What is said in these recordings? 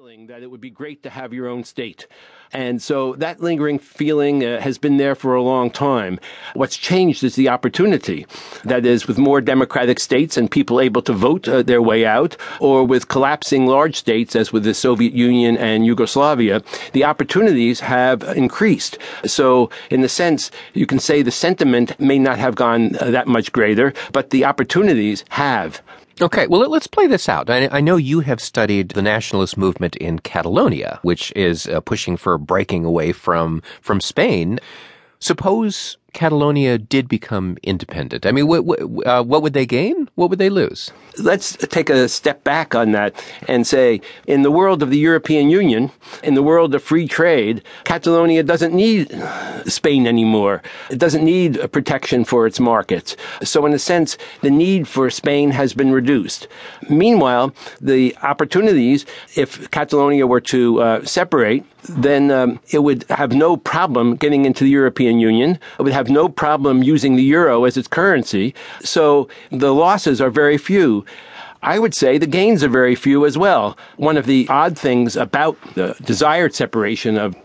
feeling that it would be great to have your own state. And so that lingering feeling uh, has been there for a long time. What's changed is the opportunity. That is, with more democratic states and people able to vote uh, their way out, or with collapsing large states, as with the Soviet Union and Yugoslavia, the opportunities have increased. So, in the sense, you can say the sentiment may not have gone uh, that much greater, but the opportunities have. Okay, well, let's play this out. I, know you have studied the nationalist movement in Catalonia, which is uh, pushing for breaking away from from Spain. Suppose Catalonia did become independent. I mean, what what, uh, what would they gain? What would they lose? Let's take a step back on that and say, in the world of the European Union, in the world of free trade, Catalonia doesn't need Spain anymore. It doesn't need protection for its markets. So, in a sense, the need for Spain has been reduced. Meanwhile, the opportunities, if Catalonia were to uh, separate, then um, it would have no problem getting into the European Union. It would have no problem using the euro as its currency. So the losses are very few. I would say the gains are very few as well. One of the odd things about the desired separation of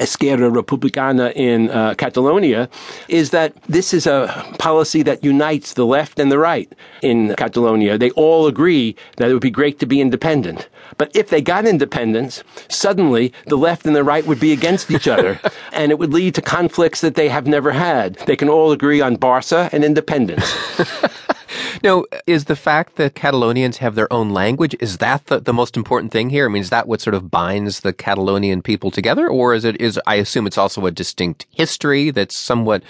Esquerra Republicana in uh, Catalonia is that this is a policy that unites the left and the right in Catalonia. They all agree that it would be great to be independent. But if they got independence, suddenly the left and the right would be against each other, and it would lead to conflicts that they have never had. They can all agree on Barca and independence. Now, is the fact that Catalonians have their own language, is that the, the most important thing here? I mean, is that what sort of binds the Catalonian people together? Or is it, is, I assume it's also a distinct history that's somewhat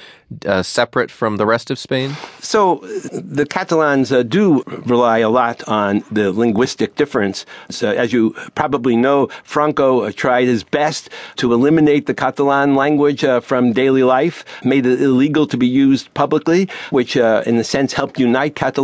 uh, separate from the rest of Spain? So the Catalans uh, do rely a lot on the linguistic difference. So, as you probably know, Franco uh, tried his best to eliminate the Catalan language uh, from daily life, made it illegal to be used publicly, which uh, in a sense helped unite Catalans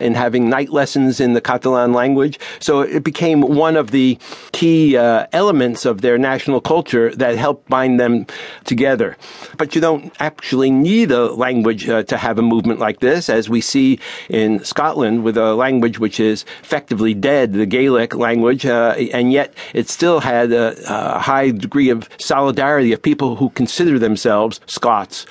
in having night lessons in the Catalan language. So it became one of the key uh, elements of their national culture that helped bind them together. But you don't actually need a language uh, to have a movement like this, as we see in Scotland with a language which is effectively dead, the Gaelic language, uh, and yet it still had a, a high degree of solidarity of people who consider themselves Scots.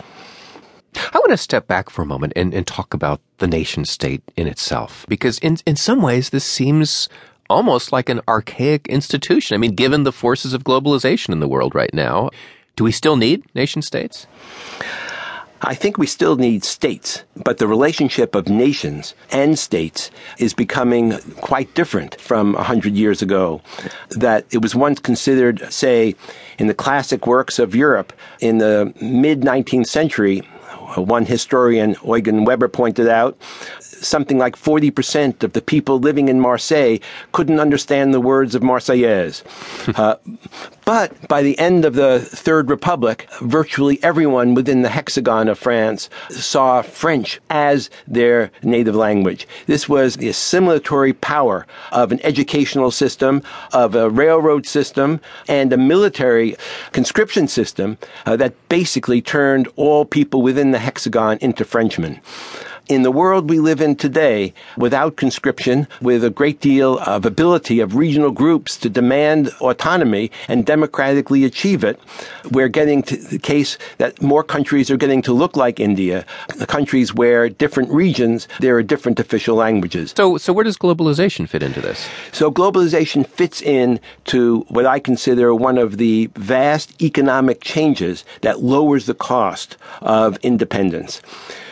I want to step back for a moment and, and talk about the nation state in itself, because in, in some ways this seems almost like an archaic institution. I mean, given the forces of globalization in the world right now, do we still need nation states? I think we still need states, but the relationship of nations and states is becoming quite different from a hundred years ago. That it was once considered, say, in the classic works of Europe in the mid 19th century, one historian, Eugen Weber, pointed out something like 40% of the people living in Marseille couldn't understand the words of Marseillaise. uh, but by the end of the Third Republic, virtually everyone within the hexagon of France saw French as their native language. This was the assimilatory power of an educational system, of a railroad system, and a military conscription system uh, that basically turned all people within the hexagon into Frenchmen in the world we live in today, without conscription, with a great deal of ability of regional groups to demand autonomy and democratically achieve it, we're getting to the case that more countries are getting to look like India, countries where different regions, there are different official languages. So, so where does globalization fit into this? So globalization fits in to what I consider one of the vast economic changes that lowers the cost of independence.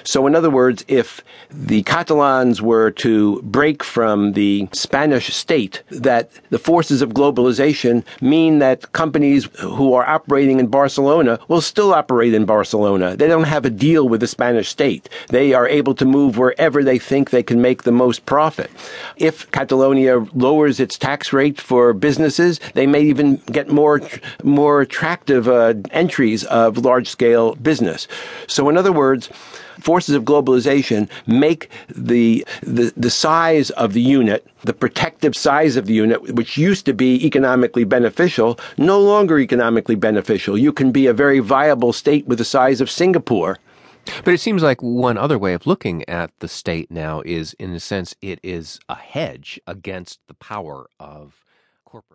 So, in other words, if the Catalans were to break from the Spanish state, that the forces of globalization mean that companies who are operating in Barcelona will still operate in Barcelona. They don't have a deal with the Spanish state. They are able to move wherever they think they can make the most profit. If Catalonia lowers its tax rate for businesses, they may even get more more attractive uh, entries of large scale business. So, in other words, forces of globalization make the, the, the size of the unit, the protective size of the unit, which used to be economically beneficial, no longer economically beneficial. You can be a very viable state with the size of Singapore. But it seems like one other way of looking at the state now is, in a sense, it is a hedge against the power of corporate.